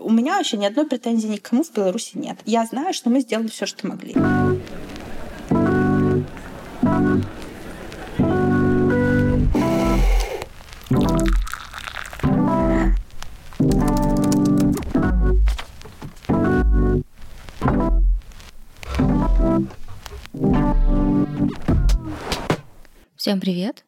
У меня вообще ни одной претензии никому в Беларуси нет. Я знаю, что мы сделали все, что могли. Всем привет!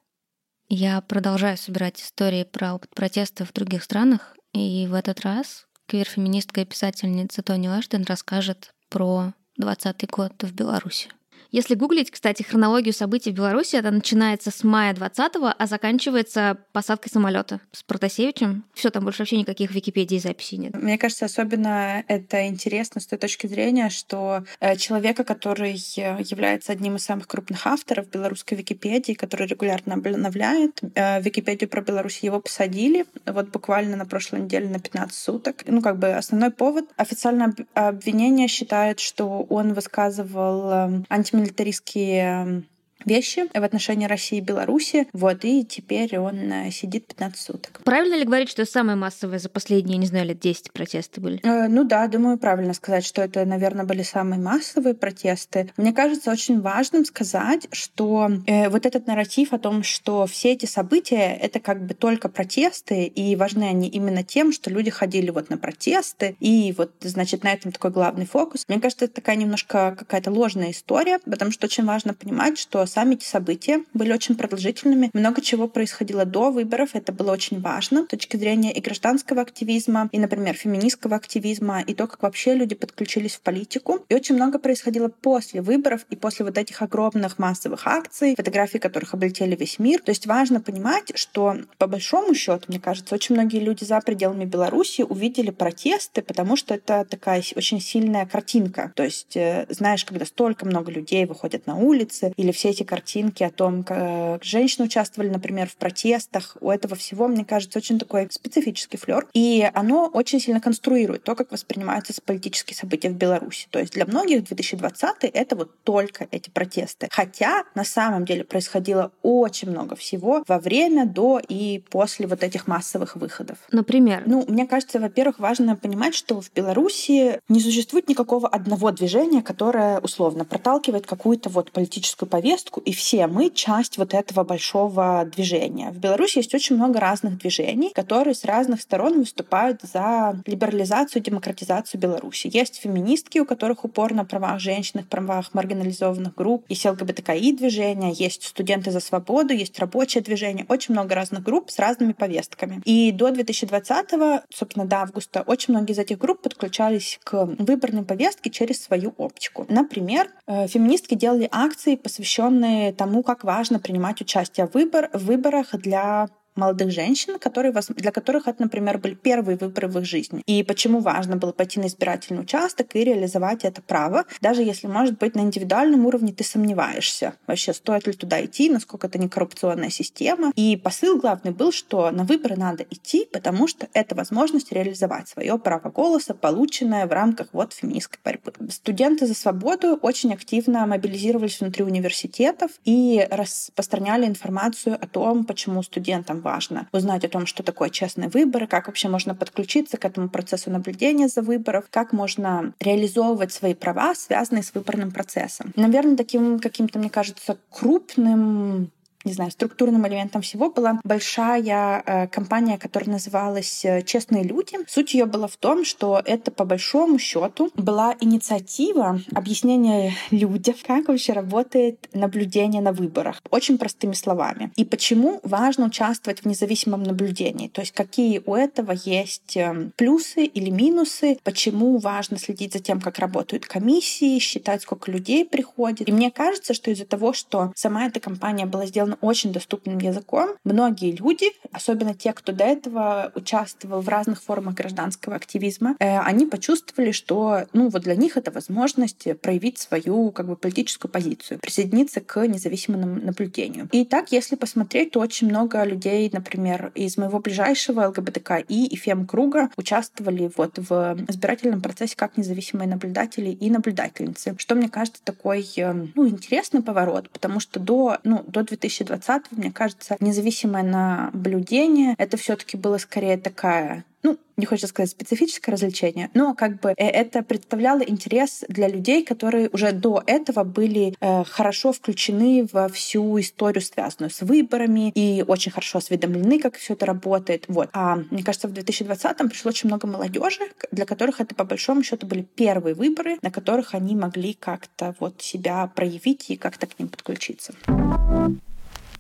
Я продолжаю собирать истории про опыт протеста в других странах, и в этот раз квир-феминистка и писательница Тони Лэштен расскажет про 20 год в Беларуси. Если гуглить, кстати, хронологию событий в Беларуси, это начинается с мая 20-го, а заканчивается посадкой самолета с Протасевичем. Все, там больше вообще никаких в Википедии записей нет. Мне кажется, особенно это интересно с той точки зрения, что э, человека, который является одним из самых крупных авторов белорусской Википедии, который регулярно обновляет э, Википедию про Беларусь, его посадили вот буквально на прошлой неделе на 15 суток. Ну, как бы основной повод. Официальное обвинение считает, что он высказывал э, антимилитарные милитаристские вещи в отношении России и Беларуси. Вот, и теперь он э, сидит 15 суток. Правильно ли говорить, что самые массовые за последние, не знаю, лет 10 протесты были? Э, ну да, думаю, правильно сказать, что это, наверное, были самые массовые протесты. Мне кажется очень важным сказать, что э, вот этот нарратив о том, что все эти события — это как бы только протесты, и важны они именно тем, что люди ходили вот на протесты, и вот, значит, на этом такой главный фокус. Мне кажется, это такая немножко какая-то ложная история, потому что очень важно понимать, что сами эти события были очень продолжительными. Много чего происходило до выборов, это было очень важно с точки зрения и гражданского активизма, и, например, феминистского активизма, и то, как вообще люди подключились в политику. И очень много происходило после выборов и после вот этих огромных массовых акций, фотографий которых облетели весь мир. То есть важно понимать, что по большому счету, мне кажется, очень многие люди за пределами Беларуси увидели протесты, потому что это такая очень сильная картинка. То есть, э, знаешь, когда столько много людей выходят на улицы, или все эти эти картинки о том, как женщины участвовали, например, в протестах. У этого всего, мне кажется, очень такой специфический флер. И оно очень сильно конструирует то, как воспринимаются политические события в Беларуси. То есть для многих 2020 это вот только эти протесты. Хотя на самом деле происходило очень много всего во время, до и после вот этих массовых выходов. Например? Ну, мне кажется, во-первых, важно понимать, что в Беларуси не существует никакого одного движения, которое условно проталкивает какую-то вот политическую повестку, повестку, и все мы часть вот этого большого движения. В Беларуси есть очень много разных движений, которые с разных сторон выступают за либерализацию, демократизацию Беларуси. Есть феминистки, у которых упор на правах женщин, правах маргинализованных групп, есть ЛГБТКИ движения, есть студенты за свободу, есть рабочее движение, очень много разных групп с разными повестками. И до 2020, собственно, до августа, очень многие из этих групп подключались к выборной повестке через свою оптику. Например, э, феминистки делали акции, посвященные посвященные тому, как важно принимать участие в, выбор, в выборах для молодых женщин, которые, для которых это, например, были первые выборы в их жизни. И почему важно было пойти на избирательный участок и реализовать это право, даже если, может быть, на индивидуальном уровне ты сомневаешься, вообще стоит ли туда идти, насколько это не коррупционная система. И посыл главный был, что на выборы надо идти, потому что это возможность реализовать свое право голоса, полученное в рамках вот феминистской борьбы. Студенты за свободу очень активно мобилизировались внутри университетов и распространяли информацию о том, почему студентам важно узнать о том, что такое честные выборы, как вообще можно подключиться к этому процессу наблюдения за выборов, как можно реализовывать свои права, связанные с выборным процессом. Наверное, таким каким-то, мне кажется, крупным не знаю, структурным элементом всего была большая э, компания, которая называлась э, «Честные люди». Суть ее была в том, что это по большому счету была инициатива объяснения людям, как вообще работает наблюдение на выборах. Очень простыми словами. И почему важно участвовать в независимом наблюдении. То есть какие у этого есть э, плюсы или минусы, почему важно следить за тем, как работают комиссии, считать, сколько людей приходит. И мне кажется, что из-за того, что сама эта компания была сделана сделано очень доступным языком. Многие люди, особенно те, кто до этого участвовал в разных формах гражданского активизма, э, они почувствовали, что ну, вот для них это возможность проявить свою как бы, политическую позицию, присоединиться к независимому наблюдению. И так, если посмотреть, то очень много людей, например, из моего ближайшего ЛГБТК и ФЕМ-круга участвовали вот в избирательном процессе как независимые наблюдатели и наблюдательницы, что, мне кажется, такой э, ну, интересный поворот, потому что до, ну, до 2000 2020, мне кажется, независимое наблюдение, это все таки было скорее такая ну, не хочется сказать специфическое развлечение, но как бы э, это представляло интерес для людей, которые уже до этого были э, хорошо включены во всю историю, связанную с выборами, и очень хорошо осведомлены, как все это работает. Вот. А мне кажется, в 2020-м пришло очень много молодежи, для которых это по большому счету были первые выборы, на которых они могли как-то вот себя проявить и как-то к ним подключиться.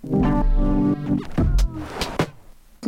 you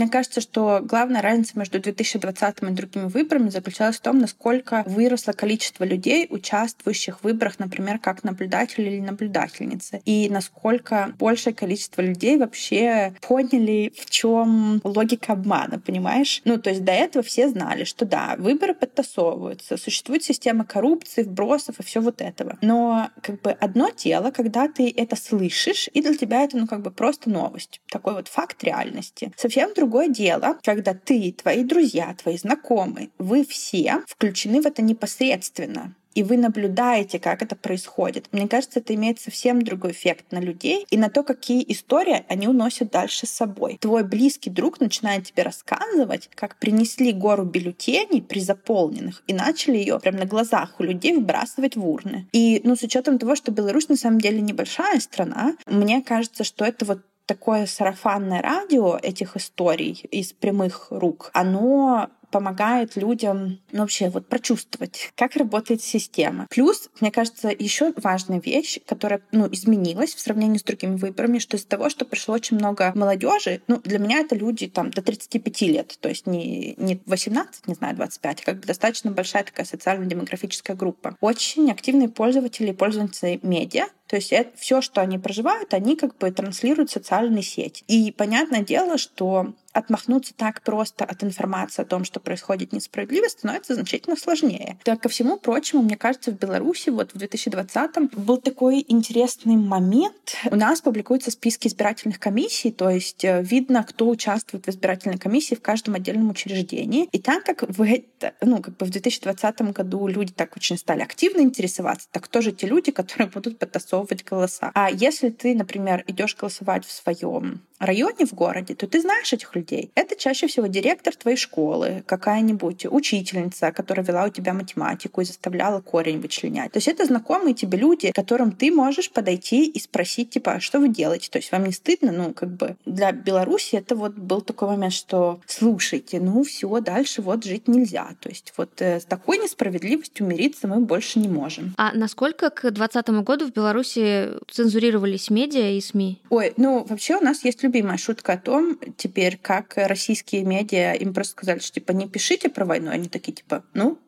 Мне кажется, что главная разница между 2020 и другими выборами заключалась в том, насколько выросло количество людей, участвующих в выборах, например, как наблюдатели или наблюдательницы, и насколько большее количество людей вообще поняли, в чем логика обмана, понимаешь? Ну, то есть до этого все знали, что да, выборы подтасовываются, существует система коррупции, вбросов и все вот этого. Но как бы одно дело, когда ты это слышишь, и для тебя это, ну, как бы просто новость. Такой вот факт реальности. Совсем другое дело, когда ты, твои друзья, твои знакомые, вы все включены в это непосредственно и вы наблюдаете, как это происходит. Мне кажется, это имеет совсем другой эффект на людей и на то, какие истории они уносят дальше с собой. Твой близкий друг начинает тебе рассказывать, как принесли гору бюллетеней при заполненных и начали ее прямо на глазах у людей выбрасывать в урны. И ну, с учетом того, что Беларусь на самом деле небольшая страна, мне кажется, что это вот такое сарафанное радио этих историй из прямых рук, оно помогает людям ну, вообще вот прочувствовать, как работает система. Плюс, мне кажется, еще важная вещь, которая ну, изменилась в сравнении с другими выборами, что из-за того, что пришло очень много молодежи, ну, для меня это люди там до 35 лет, то есть не, не 18, не знаю, 25, а как бы достаточно большая такая социально-демографическая группа. Очень активные пользователи и пользовательницы медиа, то есть это, все, что они проживают, они как бы транслируют в социальные сети. И понятное дело, что отмахнуться так просто от информации о том, что происходит несправедливость, становится значительно сложнее. Так, ко всему прочему, мне кажется, в Беларуси вот в 2020-м был такой интересный момент. У нас публикуются списки избирательных комиссий, то есть э, видно, кто участвует в избирательной комиссии в каждом отдельном учреждении. И так как в, это, ну, как бы в 2020 году люди так очень стали активно интересоваться, так кто же те люди, которые будут подтасовывать засовывать голоса. А если ты, например, идешь голосовать в своем районе в городе, то ты знаешь этих людей. Это чаще всего директор твоей школы, какая-нибудь учительница, которая вела у тебя математику и заставляла корень вычленять. То есть это знакомые тебе люди, которым ты можешь подойти и спросить, типа, «А что вы делаете? То есть вам не стыдно? Ну, как бы для Беларуси это вот был такой момент, что слушайте, ну все, дальше вот жить нельзя. То есть вот э, с такой несправедливостью мириться мы больше не можем. А насколько к 2020 году в Беларуси цензурировались медиа и СМИ? Ой, ну вообще у нас есть любимая шутка о том, теперь, как российские медиа им просто сказали, что типа не пишите про войну, они такие типа, ну,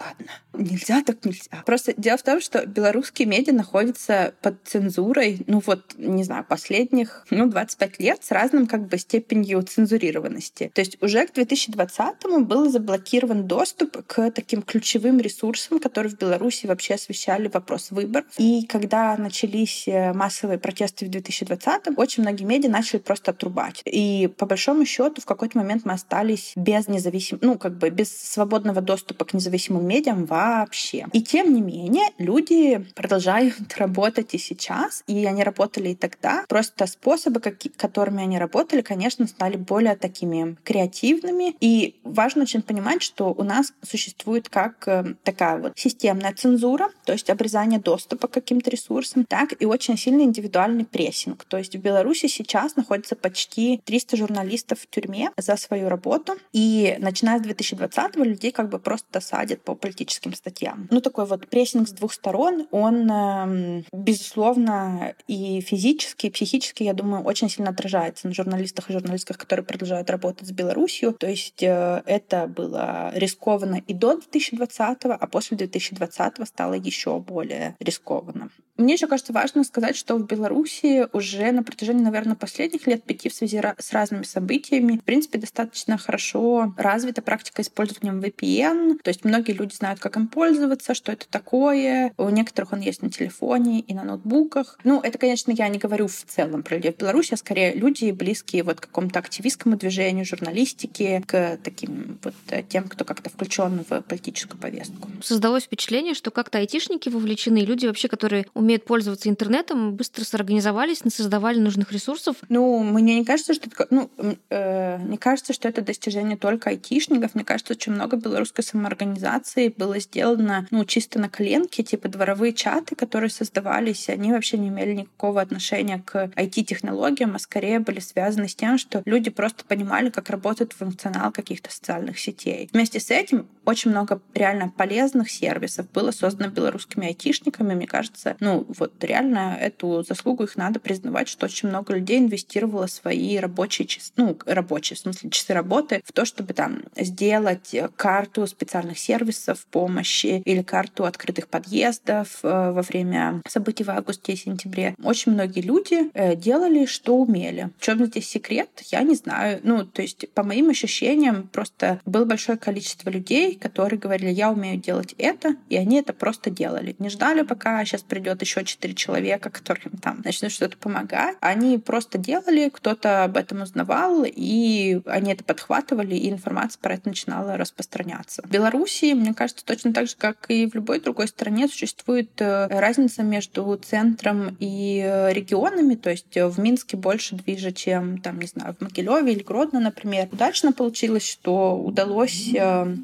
ладно, нельзя так нельзя. Просто дело в том, что белорусские медиа находятся под цензурой, ну вот, не знаю, последних, ну, 25 лет с разным как бы степенью цензурированности. То есть уже к 2020-му был заблокирован доступ к таким ключевым ресурсам, которые в Беларуси вообще освещали вопрос выборов. И когда начались э, массовые протесты в 2020-м, очень многие медиа начали просто отрубать. И по большому счету в какой-то момент мы остались без независимого, ну, как бы без свободного доступа к независимому медиам вообще. И тем не менее, люди продолжают работать и сейчас, и они работали и тогда. Просто способы, которыми они работали, конечно, стали более такими креативными. И важно очень понимать, что у нас существует как э, такая вот системная цензура, то есть обрезание доступа к каким-то ресурсам, так и очень сильный индивидуальный прессинг. То есть в Беларуси сейчас находится почти 300 журналистов в тюрьме за свою работу, и начиная с 2020 людей как бы просто садят по политическим статьям. Ну, такой вот прессинг с двух сторон, он, эм, безусловно, и физически, и психически, я думаю, очень сильно отражается на журналистах и журналистках, которые продолжают работать с Беларусью. То есть э, это было рискованно и до 2020, а после 2020 стало еще более рискованно. Мне еще кажется важно сказать, что в Беларуси уже на протяжении, наверное, последних лет пяти в связи с разными событиями, в принципе, достаточно хорошо развита практика использования VPN. То есть многие люди знают, как им пользоваться, что это такое. У некоторых он есть на телефоне и на ноутбуках. Ну, это, конечно, я не говорю в целом про людей в Беларуси, а скорее люди, близкие вот к какому-то активистскому движению, журналистике, к таким вот э, тем, кто как-то включен в политическую повестку. Создалось впечатление, что как-то айтишники вовлечены, люди вообще, которые умеют умеют пользоваться интернетом, быстро сорганизовались, создавали нужных ресурсов. Ну, мне не кажется, что это, ну, э, мне кажется, что это достижение только айтишников. Мне кажется, очень много белорусской самоорганизации было сделано, ну, чисто на коленке, типа дворовые чаты, которые создавались, они вообще не имели никакого отношения к IT-технологиям, а скорее были связаны с тем, что люди просто понимали, как работает функционал каких-то социальных сетей. Вместе с этим очень много реально полезных сервисов было создано белорусскими айтишниками. Мне кажется, ну вот реально эту заслугу их надо признавать, что очень много людей инвестировало свои рабочие часы, ну, рабочие, в смысле, часы работы в то, чтобы там сделать карту специальных сервисов помощи или карту открытых подъездов э, во время событий в августе и сентябре. Очень многие люди э, делали, что умели. В чем здесь секрет, я не знаю. Ну, то есть, по моим ощущениям, просто было большое количество людей, которые говорили, я умею делать это, и они это просто делали. Не ждали, пока сейчас придет еще четыре человека, которым там начнут что-то помогать. Они просто делали, кто-то об этом узнавал, и они это подхватывали, и информация про это начинала распространяться. В Беларуси, мне кажется, точно так же, как и в любой другой стране, существует э, разница между центром и э, регионами. То есть в Минске больше движа, чем, там, не знаю, в Могилеве или Гродно, например. Удачно получилось, что удалось э,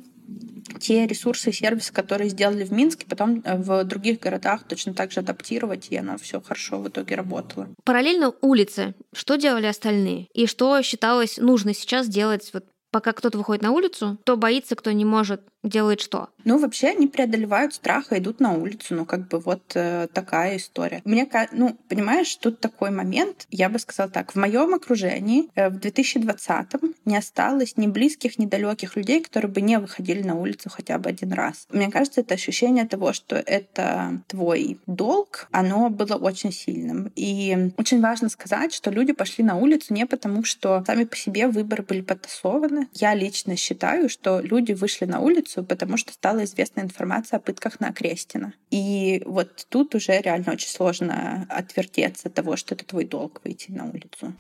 те ресурсы и сервисы, которые сделали в Минске, потом э, в других городах точно так же адаптировать, и оно все хорошо в итоге работало. Параллельно улицы. Что делали остальные? И что считалось нужно сейчас делать вот пока кто-то выходит на улицу, кто боится, кто не может делает что? Ну, вообще они преодолевают страх и идут на улицу. Ну, как бы вот э, такая история. Мне, ну, понимаешь, тут такой момент, я бы сказала так, в моем окружении э, в 2020-м не осталось ни близких, ни далеких людей, которые бы не выходили на улицу хотя бы один раз. Мне кажется, это ощущение того, что это твой долг, оно было очень сильным. И очень важно сказать, что люди пошли на улицу не потому, что сами по себе выборы были Я лично считаю, что люди вышли на улицу, потому что стала известна информация о пытках на Крестина. И вот тут уже реально очень сложно отвертеться от того, что это твой долг выйти на улицу.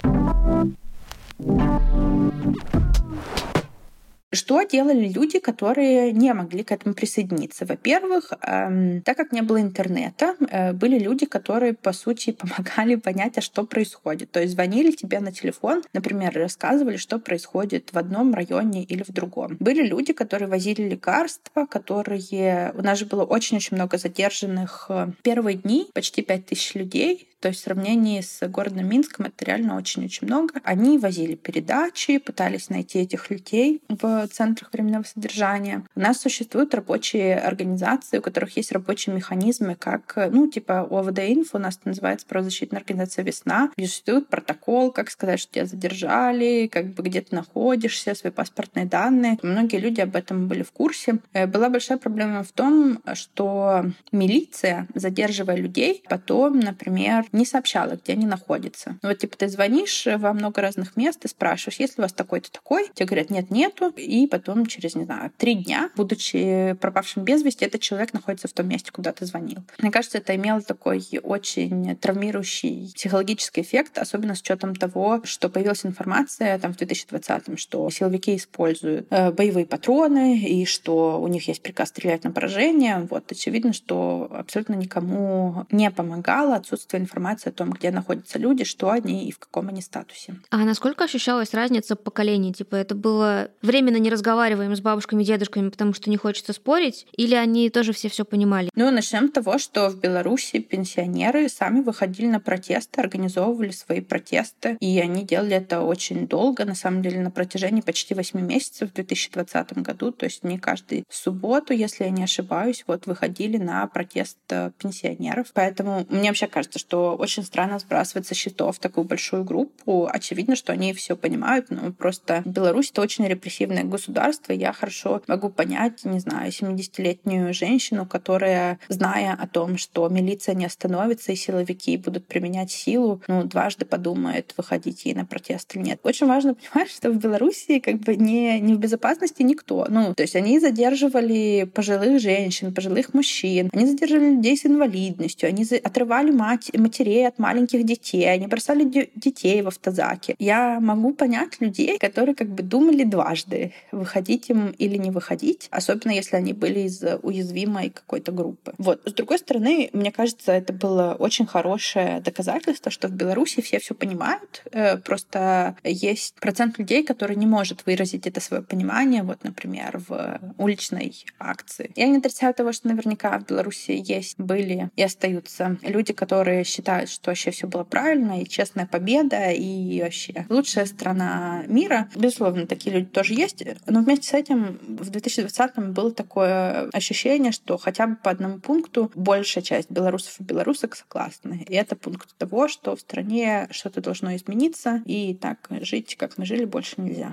Что делали люди, которые не могли к этому присоединиться? Во-первых, эм, так как не было интернета, э, были люди, которые, по сути, помогали понять, а что происходит. То есть звонили тебе на телефон, например, рассказывали, что происходит в одном районе или в другом. Были люди, которые возили лекарства, которые... У нас же было очень-очень много задержанных э, первые дни, почти 5000 людей, то есть в сравнении с городом Минском это реально очень-очень много. Они возили передачи, пытались найти этих людей в центрах временного содержания. У нас существуют рабочие организации, у которых есть рабочие механизмы, как, ну, типа ОВД-инфо, у нас это называется правозащитная организация «Весна», где существует протокол, как сказать, что тебя задержали, как бы где ты находишься, свои паспортные данные. Многие люди об этом были в курсе. Э, была большая проблема в том, что милиция, задерживая людей, потом, например, не сообщала, где они находятся. Ну, вот, типа, ты звонишь во много разных мест и спрашиваешь, есть ли у вас такой-то такой? Тебе говорят, нет, нету. И потом через, не знаю, три дня, будучи пропавшим без вести, этот человек находится в том месте, куда ты звонил. Мне кажется, это имело такой очень травмирующий психологический эффект, особенно с учетом того, что появилась информация там в 2020-м, что силовики используют э, боевые патроны и что у них есть приказ стрелять на поражение. Вот, очевидно, что абсолютно никому не помогало отсутствие информации информация о том, где находятся люди, что они и в каком они статусе. А насколько ощущалась разница поколений? Типа это было временно не разговариваем с бабушками и дедушками, потому что не хочется спорить, или они тоже все все понимали? Ну, начнем с того, что в Беларуси пенсионеры сами выходили на протесты, организовывали свои протесты, и они делали это очень долго, на самом деле на протяжении почти 8 месяцев в 2020 году, то есть не каждую субботу, если я не ошибаюсь, вот выходили на протест э, пенсионеров. Поэтому мне вообще кажется, что очень странно сбрасывать со счетов такую большую группу. Очевидно, что они все понимают, но просто Беларусь — это очень репрессивное государство. Я хорошо могу понять, не знаю, 70-летнюю женщину, которая, зная о том, что милиция не остановится и силовики будут применять силу, ну, дважды подумает, выходить ей на протест или нет. Очень важно понимать, что в Беларуси как бы не, не в безопасности никто. Ну, то есть они задерживали пожилых женщин, пожилых мужчин, они задерживали людей с инвалидностью, они отрывали мать, матерей матерей от маленьких детей, они бросали детей в автозаке. Я могу понять людей, которые как бы думали дважды, выходить им или не выходить, особенно если они были из уязвимой какой-то группы. Вот. С другой стороны, мне кажется, это было очень хорошее доказательство, что в Беларуси все все понимают, э, просто есть процент людей, который не может выразить это свое понимание, вот, например, в уличной акции. Я не отрицаю того, что наверняка в Беларуси есть, были и остаются люди, которые считают, что вообще все было правильно, и честная победа, и вообще лучшая страна мира. Безусловно, такие люди тоже есть. Но вместе с этим в 2020-м было такое ощущение, что хотя бы по одному пункту большая часть белорусов и белорусок согласны. И это пункт того, что в стране что-то должно измениться, и так жить, как мы жили, больше нельзя.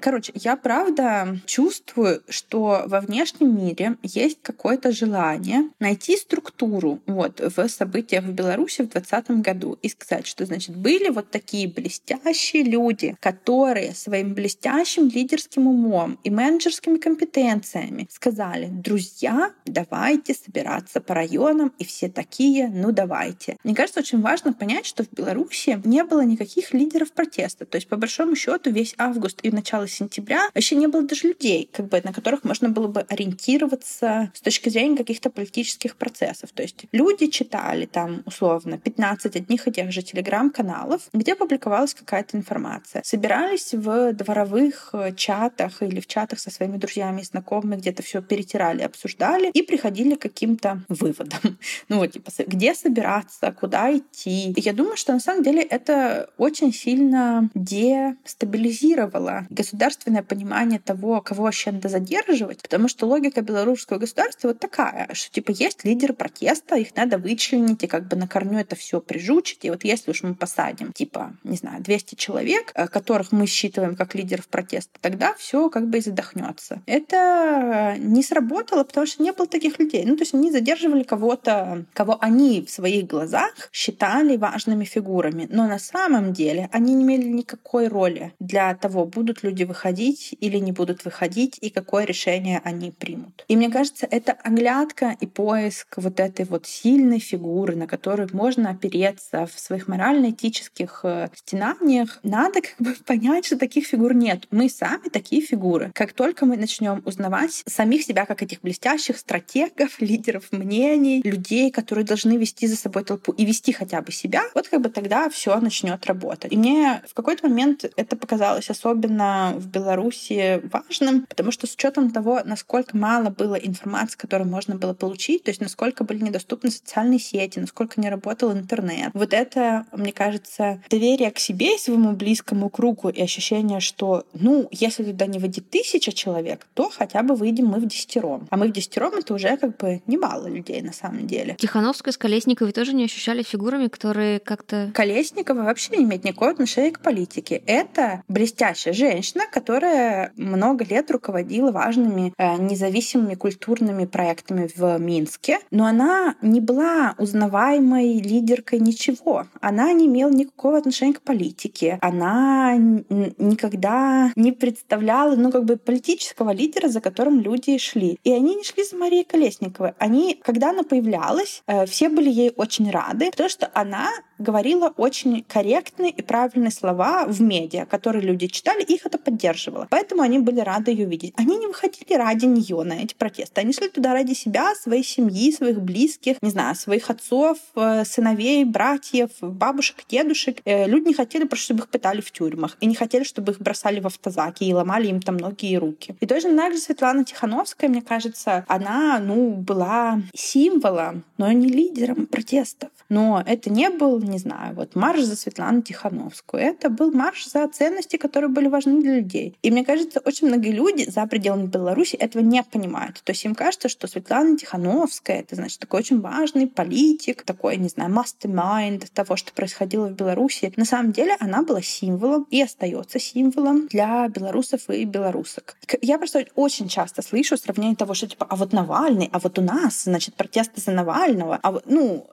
Короче, я правда чувствую, что во внешнем мире есть какое-то желание найти структуру вот, в событиях в Беларуси в 2020 году и сказать, что, значит, были вот такие блестящие люди, которые своим блестящим лидерским умом и менеджерскими компетенциями сказали, друзья, давайте собираться по районам, и все такие, ну давайте. Мне кажется, очень важно понять, что в Беларуси не было никаких лидеров протеста. То есть, по большому счету, весь август и начало сентября вообще не было даже людей, как бы, на которых можно было бы ориентироваться с точки зрения каких-то политических процессов. То есть люди читали там условно 15 одних и тех же телеграм-каналов, где публиковалась какая-то информация. Собирались в дворовых э, чатах или в чатах со своими друзьями и знакомыми, где-то все перетирали, обсуждали и приходили к каким-то выводам. Ну вот, типа, где собираться, куда идти. Я думаю, что на самом деле это очень сильно дестабилизировало государство государственное понимание того, кого вообще надо задерживать, потому что логика белорусского государства вот такая, что типа есть лидеры протеста, их надо вычленить и как бы на корню это все прижучить. И вот если уж мы посадим типа, не знаю, 200 человек, э, которых мы считываем как лидеров протеста, тогда все как бы и задохнется. Это не сработало, потому что не было таких людей. Ну, то есть они задерживали кого-то, кого они в своих глазах считали важными фигурами. Но на самом деле они не имели никакой роли для того, будут люди выходить или не будут выходить, и какое решение они примут. И мне кажется, это оглядка и поиск вот этой вот сильной фигуры, на которую можно опереться в своих морально-этических э, стенаниях. Надо как бы понять, что таких фигур нет. Мы сами такие фигуры. Как только мы начнем узнавать самих себя как этих блестящих стратегов, лидеров мнений, людей, которые должны вести за собой толпу и вести хотя бы себя, вот как бы тогда все начнет работать. И мне в какой-то момент это показалось особенно в Беларуси важным, потому что с учетом того, насколько мало было информации, которую можно было получить, то есть насколько были недоступны социальные сети, насколько не работал интернет. Вот это, мне кажется, доверие к себе и своему близкому кругу и ощущение, что, ну, если туда не выйдет тысяча человек, то хотя бы выйдем мы в десятером. А мы в десятером — это уже как бы немало людей на самом деле. Тихановская с Колесниковой тоже не ощущали фигурами, которые как-то... Колесникова вообще не имеет никакого отношения к политике. Это блестящая женщина, которая много лет руководила важными э, независимыми культурными проектами в Минске, но она не была узнаваемой лидеркой ничего. Она не имела никакого отношения к политике. Она никогда не представляла, ну, как бы политического лидера, за которым люди шли. И они не шли за Марией Колесниковой. Они, когда она появлялась, э, все были ей очень рады, потому что она говорила очень корректные и правильные слова в медиа, которые люди читали, их это поддерживало. Поэтому они были рады ее видеть. Они не выходили ради нее на эти протесты. Они шли туда ради себя, своей семьи, своих близких, не знаю, своих отцов, э, сыновей, братьев, бабушек, дедушек. Э, люди не хотели чтобы их пытали в тюрьмах. И не хотели, чтобы их бросали в автозаки и ломали им там ноги и руки. И точно так же Светлана Тихановская, мне кажется, она, ну, была символом, но не лидером протестов. Но это не был не знаю, вот марш за Светлану Тихановскую. Это был марш за ценности, которые были важны для людей. И мне кажется, очень многие люди за пределами Беларуси этого не понимают. То есть им кажется, что Светлана Тихановская — это, значит, такой очень важный политик, такой, не знаю, mastermind того, что происходило в Беларуси. На самом деле она была символом и остается символом для белорусов и белорусок. Я просто очень часто слышу сравнение того, что типа, а вот Навальный, а вот у нас, значит, протесты за Навального, а вот, ну,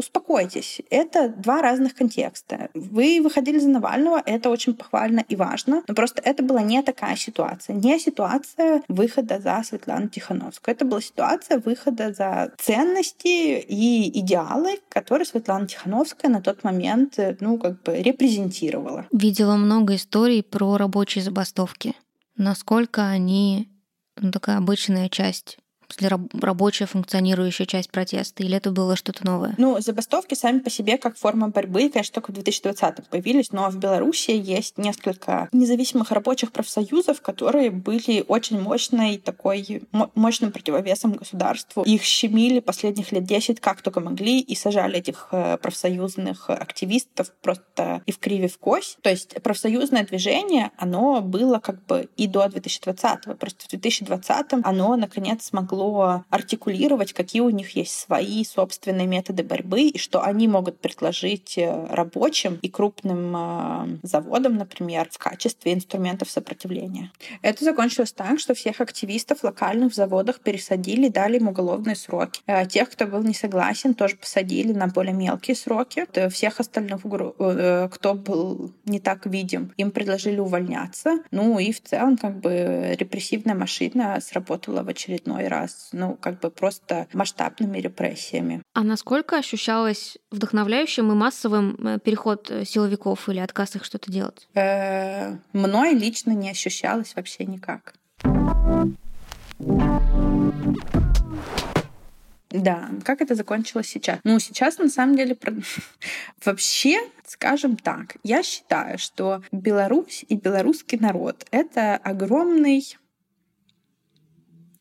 успокойтесь, это два разных контекста. Вы выходили за Навального, это очень похвально и важно, но просто это была не такая ситуация, не ситуация выхода за Светлану Тихановскую. Это была ситуация выхода за ценности и идеалы, которые Светлана Тихановская на тот момент, ну, как бы репрезентировала. Видела много историй про рабочие забастовки. Насколько они ну, такая обычная часть после рабочая функционирующая часть протеста? Или это было что-то новое? Ну, забастовки сами по себе как форма борьбы, конечно, только в 2020-м появились, но в Беларуси есть несколько независимых рабочих профсоюзов, которые были очень мощной такой, мощным противовесом государству. Их щемили последних лет 10 как только могли и сажали этих э, профсоюзных активистов просто и в криве в кость. То есть профсоюзное движение, оно было как бы и до 2020-го. Просто в 2020-м оно наконец смогло могло артикулировать, какие у них есть свои собственные методы борьбы и что они могут предложить э, рабочим и крупным э, заводам, например, в качестве инструментов сопротивления. Это закончилось так, что всех активистов локальных в заводах пересадили, дали им уголовные сроки. Э, тех, кто был не согласен, тоже посадили на более мелкие сроки. Всех остальных, кто был не так видим, им предложили увольняться. Ну и в целом как бы репрессивная машина сработала в очередной раз с, ну, как бы просто масштабными репрессиями. А насколько ощущалось вдохновляющим и массовым э, переход э, силовиков или отказ их что-то делать? Э, мной лично не ощущалось вообще никак. Да, как это закончилось сейчас? Ну, сейчас на самом деле вообще, скажем так, я считаю, что Беларусь и белорусский народ — это огромный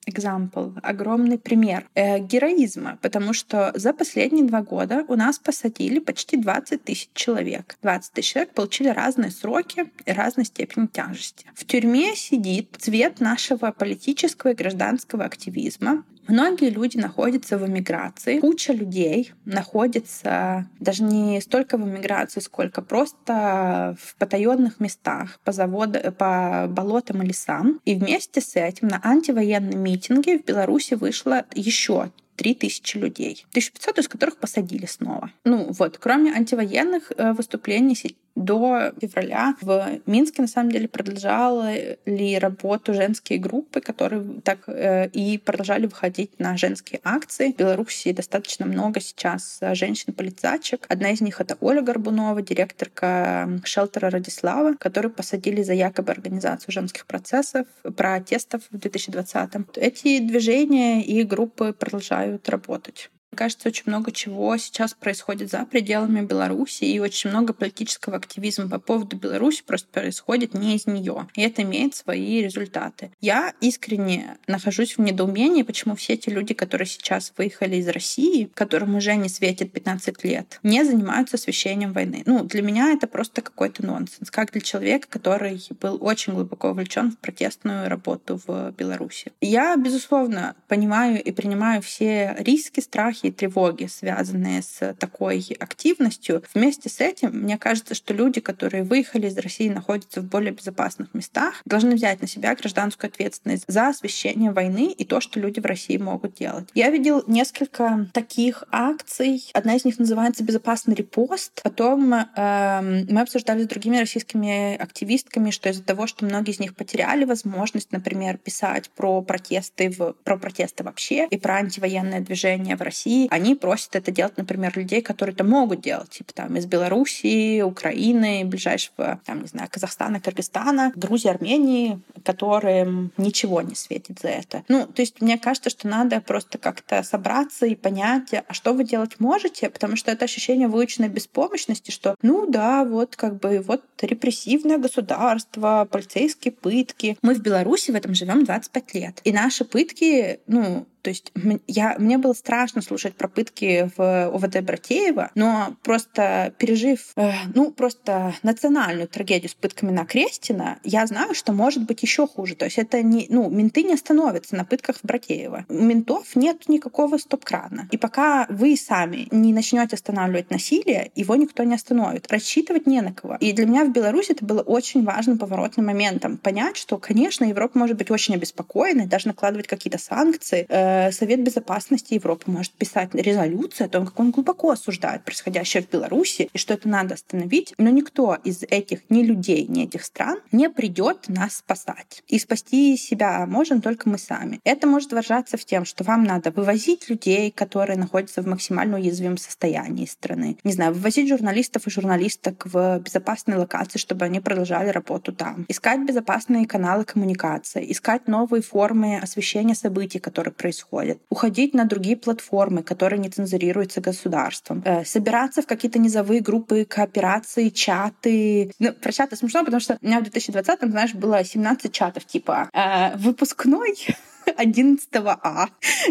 example, огромный пример э, героизма, потому что за последние два года у нас посадили почти 20 тысяч человек. 20 тысяч человек получили разные сроки и разной степени тяжести. В тюрьме сидит цвет нашего политического и гражданского активизма, Многие люди находятся в эмиграции. Куча людей находится даже не столько в эмиграции, сколько просто в потаенных местах, по заводам, по болотам и лесам. И вместе с этим на антивоенном митинге в Беларуси вышло еще 3000 людей, 1500 из которых посадили снова. Ну вот, кроме антивоенных э, выступлений до февраля в Минске, на самом деле, продолжали работу женские группы, которые так э, и продолжали выходить на женские акции. В Беларуси достаточно много сейчас женщин-полицачек. Одна из них — это Оля Горбунова, директорка шелтера Радислава, которую посадили за якобы организацию женских процессов, протестов в 2020-м. Эти движения и группы продолжают работать кажется, очень много чего сейчас происходит за пределами Беларуси, и очень много политического активизма по поводу Беларуси просто происходит не из нее. И это имеет свои результаты. Я искренне нахожусь в недоумении, почему все эти люди, которые сейчас выехали из России, которым уже не светит 15 лет, не занимаются освещением войны. Ну, для меня это просто какой-то нонсенс. Как для человека, который был очень глубоко вовлечен в протестную работу в Беларуси. Я, безусловно, понимаю и принимаю все риски, страхи и тревоги, связанные с такой активностью. Вместе с этим, мне кажется, что люди, которые выехали из России, находятся в более безопасных местах, должны взять на себя гражданскую ответственность за освещение войны и то, что люди в России могут делать. Я видел несколько таких акций. Одна из них называется «Безопасный репост». Потом э, мы обсуждали с другими российскими активистками, что из-за того, что многие из них потеряли возможность, например, писать про протесты, в, про протесты вообще и про антивоенное движение в России, они просят это делать, например, людей, которые это могут делать, типа там из Белоруссии, Украины, ближайшего, там, не знаю, Казахстана, Кыргызстана, Грузии, Армении, которым ничего не светит за это. Ну, то есть мне кажется, что надо просто как-то собраться и понять, а что вы делать можете, потому что это ощущение выученной беспомощности, что, ну да, вот как бы вот репрессивное государство, полицейские пытки. Мы в Беларуси в этом живем 25 лет. И наши пытки, ну, то есть я, мне было страшно слушать про пытки в ОВД Братеева, но просто пережив, э, ну, просто национальную трагедию с пытками на Крестина, я знаю, что может быть еще хуже. То есть это не, ну, менты не остановятся на пытках в Братеева. У ментов нет никакого стоп-крана. И пока вы сами не начнете останавливать насилие, его никто не остановит. Рассчитывать не на кого. И для меня в Беларуси это было очень важным поворотным моментом. Понять, что, конечно, Европа может быть очень обеспокоена, даже накладывать какие-то санкции, э, Совет Безопасности Европы может писать резолюцию о том, как он глубоко осуждает происходящее в Беларуси и что это надо остановить. Но никто из этих ни людей, ни этих стран не придет нас спасать. И спасти себя можем только мы сами. Это может выражаться в тем, что вам надо вывозить людей, которые находятся в максимально уязвимом состоянии страны. Не знаю, вывозить журналистов и журналисток в безопасные локации, чтобы они продолжали работу там. Искать безопасные каналы коммуникации, искать новые формы освещения событий, которые происходят. Уходить на другие платформы, которые не цензурируются государством. Э, собираться в какие-то низовые группы, кооперации, чаты. Ну, про чаты смешно, потому что у меня в 2020, знаешь, было 17 чатов, типа э, выпускной 11 А.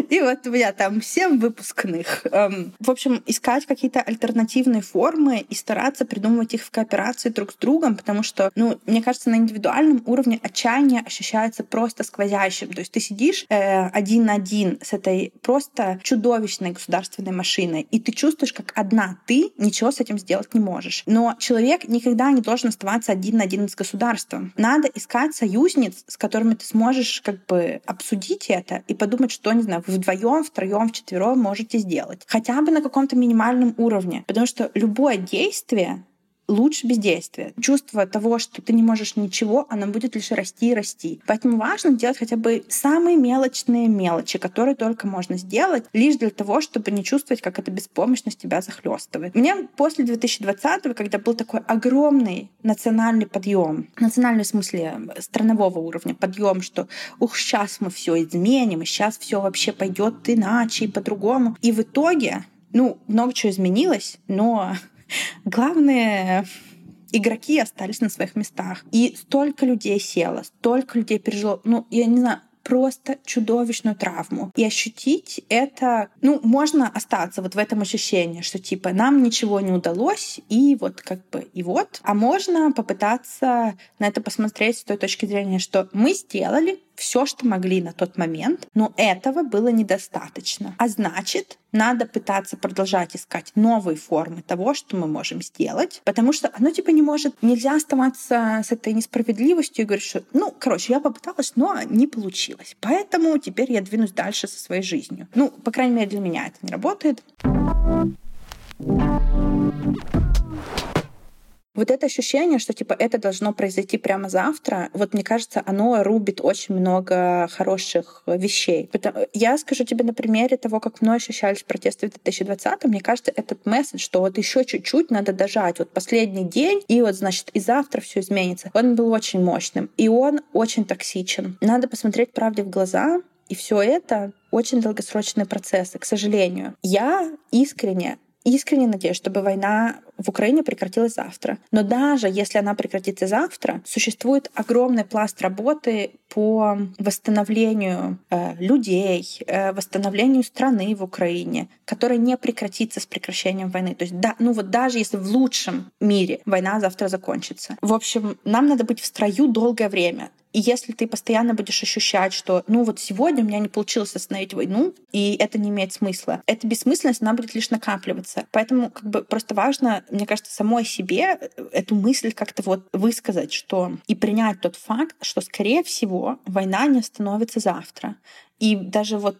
И вот у меня там 7 выпускных. Эм, в общем, искать какие-то альтернативные формы и стараться придумывать их в кооперации друг с другом, потому что, ну, мне кажется, на индивидуальном уровне отчаяние ощущается просто сквозящим. То есть ты сидишь э, один на один с этой просто чудовищной государственной машиной, и ты чувствуешь, как одна ты ничего с этим сделать не можешь. Но человек никогда не должен оставаться один на один с государством. Надо искать союзниц, с которыми ты сможешь как бы обсудить обсудить это и подумать, что, не знаю, вы вдвоем, втроем, вчетвером можете сделать. Хотя бы на каком-то минимальном уровне. Потому что любое действие лучше бездействия. Чувство того, что ты не можешь ничего, оно будет лишь расти и расти. Поэтому важно делать хотя бы самые мелочные мелочи, которые только можно сделать, лишь для того, чтобы не чувствовать, как эта беспомощность тебя захлестывает. Мне после 2020, когда был такой огромный национальный подъем, национальный в смысле странового уровня подъем, что ух, сейчас мы все изменим, и сейчас все вообще пойдет иначе и по-другому. И в итоге ну, много чего изменилось, но Главные игроки остались на своих местах. И столько людей село, столько людей пережило. Ну, я не знаю, просто чудовищную травму. И ощутить это, ну, можно остаться вот в этом ощущении, что типа нам ничего не удалось, и вот как бы и вот. А можно попытаться на это посмотреть с той точки зрения, что мы сделали все, что могли на тот момент, но этого было недостаточно. А значит, надо пытаться продолжать искать новые формы того, что мы можем сделать, потому что оно типа не может, нельзя оставаться с этой несправедливостью и говорить, что, ну, короче, я попыталась, но не получилось. Поэтому теперь я двинусь дальше со своей жизнью. Ну, по крайней мере, для меня это не работает. Вот это ощущение, что типа это должно произойти прямо завтра, вот мне кажется, оно рубит очень много хороших вещей. Я скажу тебе на примере того, как мной ощущались протесты в 2020 мне кажется, этот месседж, что вот еще чуть-чуть надо дожать, вот последний день, и вот, значит, и завтра все изменится. Он был очень мощным, и он очень токсичен. Надо посмотреть правде в глаза, и все это очень долгосрочные процессы, к сожалению. Я искренне искренне надеюсь, чтобы война в Украине прекратилась завтра. Но даже если она прекратится завтра, существует огромный пласт работы по восстановлению э, людей, э, восстановлению страны в Украине, который не прекратится с прекращением войны. То есть, да, ну вот даже если в лучшем мире война завтра закончится. В общем, нам надо быть в строю долгое время. И если ты постоянно будешь ощущать, что ну вот сегодня у меня не получилось остановить войну, и это не имеет смысла, эта бессмысленность, она будет лишь накапливаться. Поэтому как бы просто важно, мне кажется, самой себе эту мысль как-то вот высказать, что и принять тот факт, что, скорее всего, война не остановится завтра. И даже вот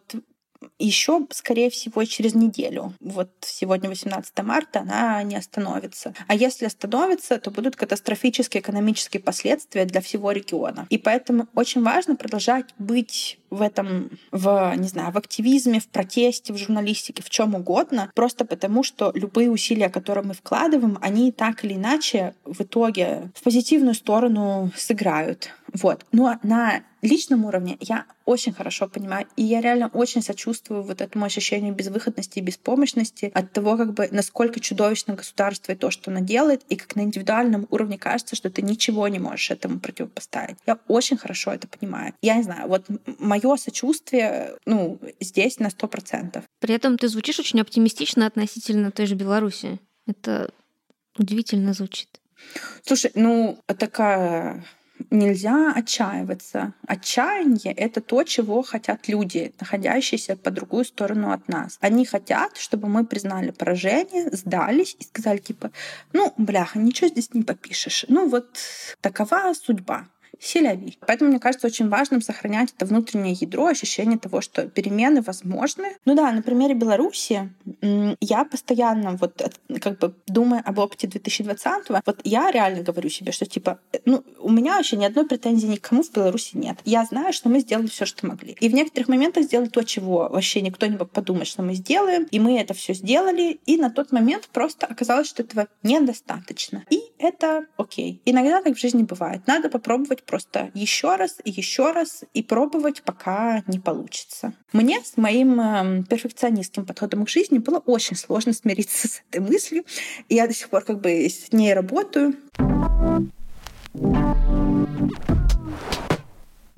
еще, скорее всего, через неделю. Вот сегодня 18 марта она не остановится. А если остановится, то будут катастрофические экономические последствия для всего региона. И поэтому очень важно продолжать быть в этом, в, не знаю, в активизме, в протесте, в журналистике, в чем угодно, просто потому что любые усилия, которые мы вкладываем, они так или иначе в итоге в позитивную сторону сыграют. Вот. Но на личном уровне я очень хорошо понимаю, и я реально очень сочувствую вот этому ощущению безвыходности и беспомощности от того, как бы насколько чудовищно государство и то, что оно делает, и как на индивидуальном уровне кажется, что ты ничего не можешь этому противопоставить. Я очень хорошо это понимаю. Я не знаю, вот мое сочувствие, ну, здесь на сто процентов. При этом ты звучишь очень оптимистично относительно той же Беларуси. Это удивительно звучит. Слушай, ну, такая нельзя отчаиваться. Отчаяние — это то, чего хотят люди, находящиеся по другую сторону от нас. Они хотят, чтобы мы признали поражение, сдались и сказали типа, ну, бляха, ничего здесь не попишешь. Ну вот такова судьба селяви. Поэтому, мне кажется, очень важным сохранять это внутреннее ядро, ощущение того, что перемены возможны. Ну да, на примере Беларуси я постоянно вот как бы думая об опыте 2020-го, вот я реально говорю себе, что типа, ну, у меня вообще ни одной претензии никому в Беларуси нет. Я знаю, что мы сделали все, что могли. И в некоторых моментах сделали то, чего вообще никто не мог подумать, что мы сделаем. И мы это все сделали. И на тот момент просто оказалось, что этого недостаточно. И это окей. Иногда так в жизни бывает. Надо попробовать просто еще раз еще раз и пробовать, пока не получится. Мне с моим э, перфекционистским подходом к жизни было очень сложно смириться с этой мыслью. И я до сих пор как бы с ней работаю.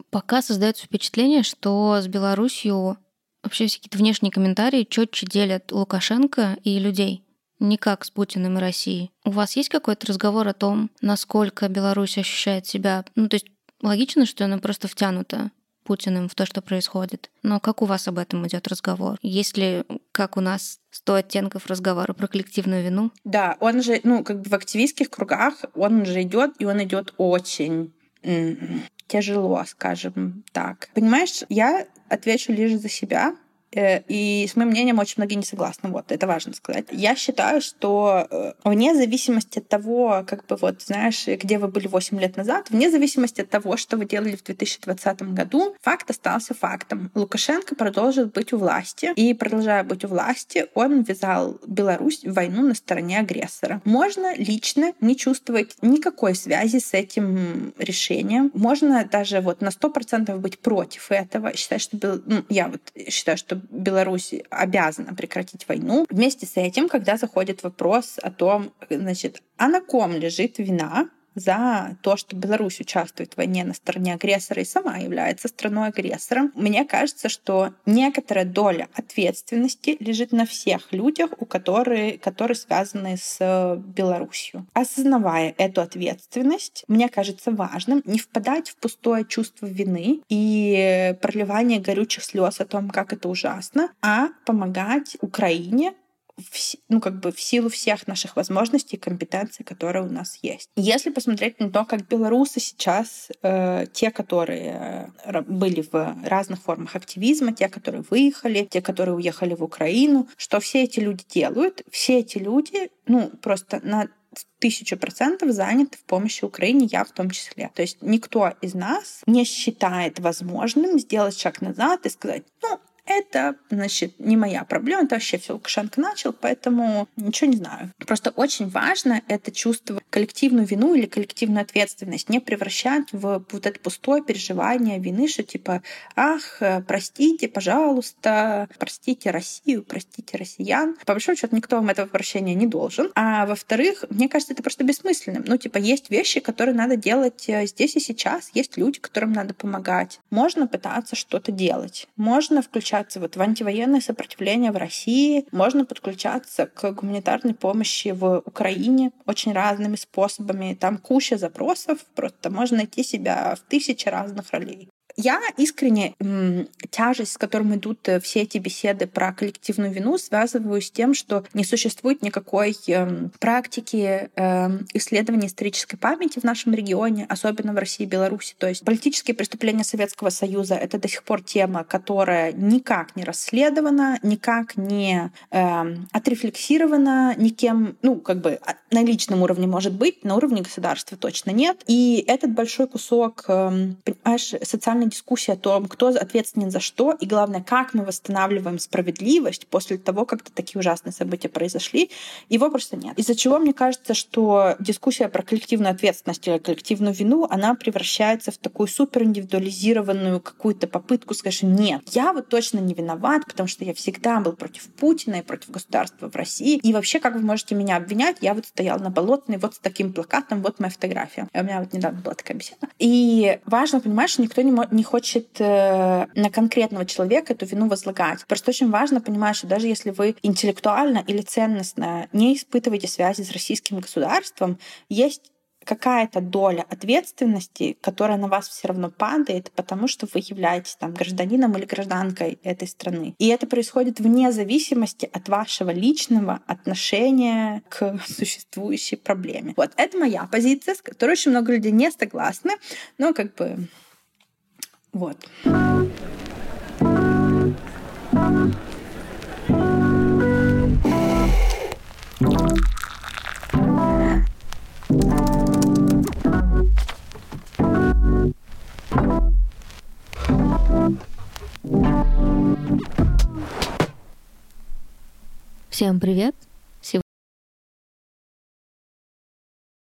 Пока создается впечатление, что с Беларусью вообще все какие-то внешние комментарии четче делят Лукашенко и людей не как с Путиным и Россией. У вас есть какой-то разговор о том, насколько Беларусь ощущает себя? Ну, то есть логично, что она просто втянута Путиным в то, что происходит. Но как у вас об этом идет разговор? Есть ли, как у нас, сто оттенков разговора про коллективную вину? Да, он же, ну, как бы в активистских кругах он же идет, и он идет очень тяжело, скажем так. Понимаешь, я отвечу лишь за себя, и с моим мнением очень многие не согласны. Вот, это важно сказать. Я считаю, что э, вне зависимости от того, как бы вот, знаешь, где вы были 8 лет назад, вне зависимости от того, что вы делали в 2020 году, факт остался фактом. Лукашенко продолжил быть у власти, и продолжая быть у власти, он ввязал Беларусь в войну на стороне агрессора. Можно лично не чувствовать никакой связи с этим решением. Можно даже вот на 100% быть против этого, считать, что... Ну, я вот считаю, что Беларусь обязана прекратить войну. Вместе с этим, когда заходит вопрос о том, значит, а на ком лежит вина за то, что Беларусь участвует в войне на стороне агрессора и сама является страной-агрессором, мне кажется, что некоторая доля ответственности лежит на всех людях, у которые, которые связаны с Беларусью. Осознавая эту ответственность, мне кажется важным не впадать в пустое чувство вины и проливание горючих слез о том, как это ужасно, а помогать Украине в, ну, как бы в силу всех наших возможностей и компетенций, которые у нас есть. Если посмотреть на то, как белорусы сейчас, э, те, которые э, были в разных формах активизма, те, которые выехали, те, которые уехали в Украину, что все эти люди делают, все эти люди, ну, просто на тысячу процентов заняты в помощи Украине, я в том числе. То есть никто из нас не считает возможным сделать шаг назад и сказать, ну, это, значит, не моя проблема, это вообще все Лукашенко начал, поэтому ничего не знаю. Просто очень важно это чувство коллективную вину или коллективную ответственность не превращать в вот это пустое переживание вины, что типа, ах, простите, пожалуйста, простите Россию, простите россиян. По большому счету никто вам этого прощения не должен. А во-вторых, мне кажется, это просто бессмысленным. Ну, типа, есть вещи, которые надо делать э, здесь и сейчас, есть люди, которым надо помогать. Можно пытаться что-то делать, можно включать подключаться вот в антивоенное сопротивление в России, можно подключаться к гуманитарной помощи в Украине очень разными способами. Там куча запросов, просто можно найти себя в тысячи разных ролей. Я искренне тяжесть, с которым идут э, все эти беседы про коллективную вину, связываю с тем, что не существует никакой эм, практики эм, исследования исторической памяти в нашем регионе, особенно в России и Беларуси. То есть политические преступления Советского Союза — это до сих пор тема, которая никак не расследована, никак не э, отрефлексирована никем, ну, как бы а, на личном уровне может быть, на уровне государства точно нет. И этот большой кусок, понимаешь, социальной дискуссия о том, кто ответственен за что, и главное, как мы восстанавливаем справедливость после того, как такие ужасные события произошли, его просто нет. Из-за чего мне кажется, что дискуссия про коллективную ответственность или коллективную вину, она превращается в такую супериндивидуализированную какую-то попытку сказать, нет, я вот точно не виноват, потому что я всегда был против Путина и против государства в России. И вообще, как вы можете меня обвинять? Я вот стоял на болотной вот с таким плакатом, вот моя фотография. У меня вот недавно была такая беседа. И важно понимать, что никто не, не хочет э, на конкретного человека эту вину возлагать. Просто очень важно понимать, что даже если вы интеллектуально или ценностно не испытываете связи с российским государством, есть какая-то доля ответственности, которая на вас все равно падает, потому что вы являетесь там гражданином или гражданкой этой страны. И это происходит вне зависимости от вашего личного отношения к существующей проблеме. Вот это моя позиция, с которой очень много людей не согласны, но как бы вот. Всем привет!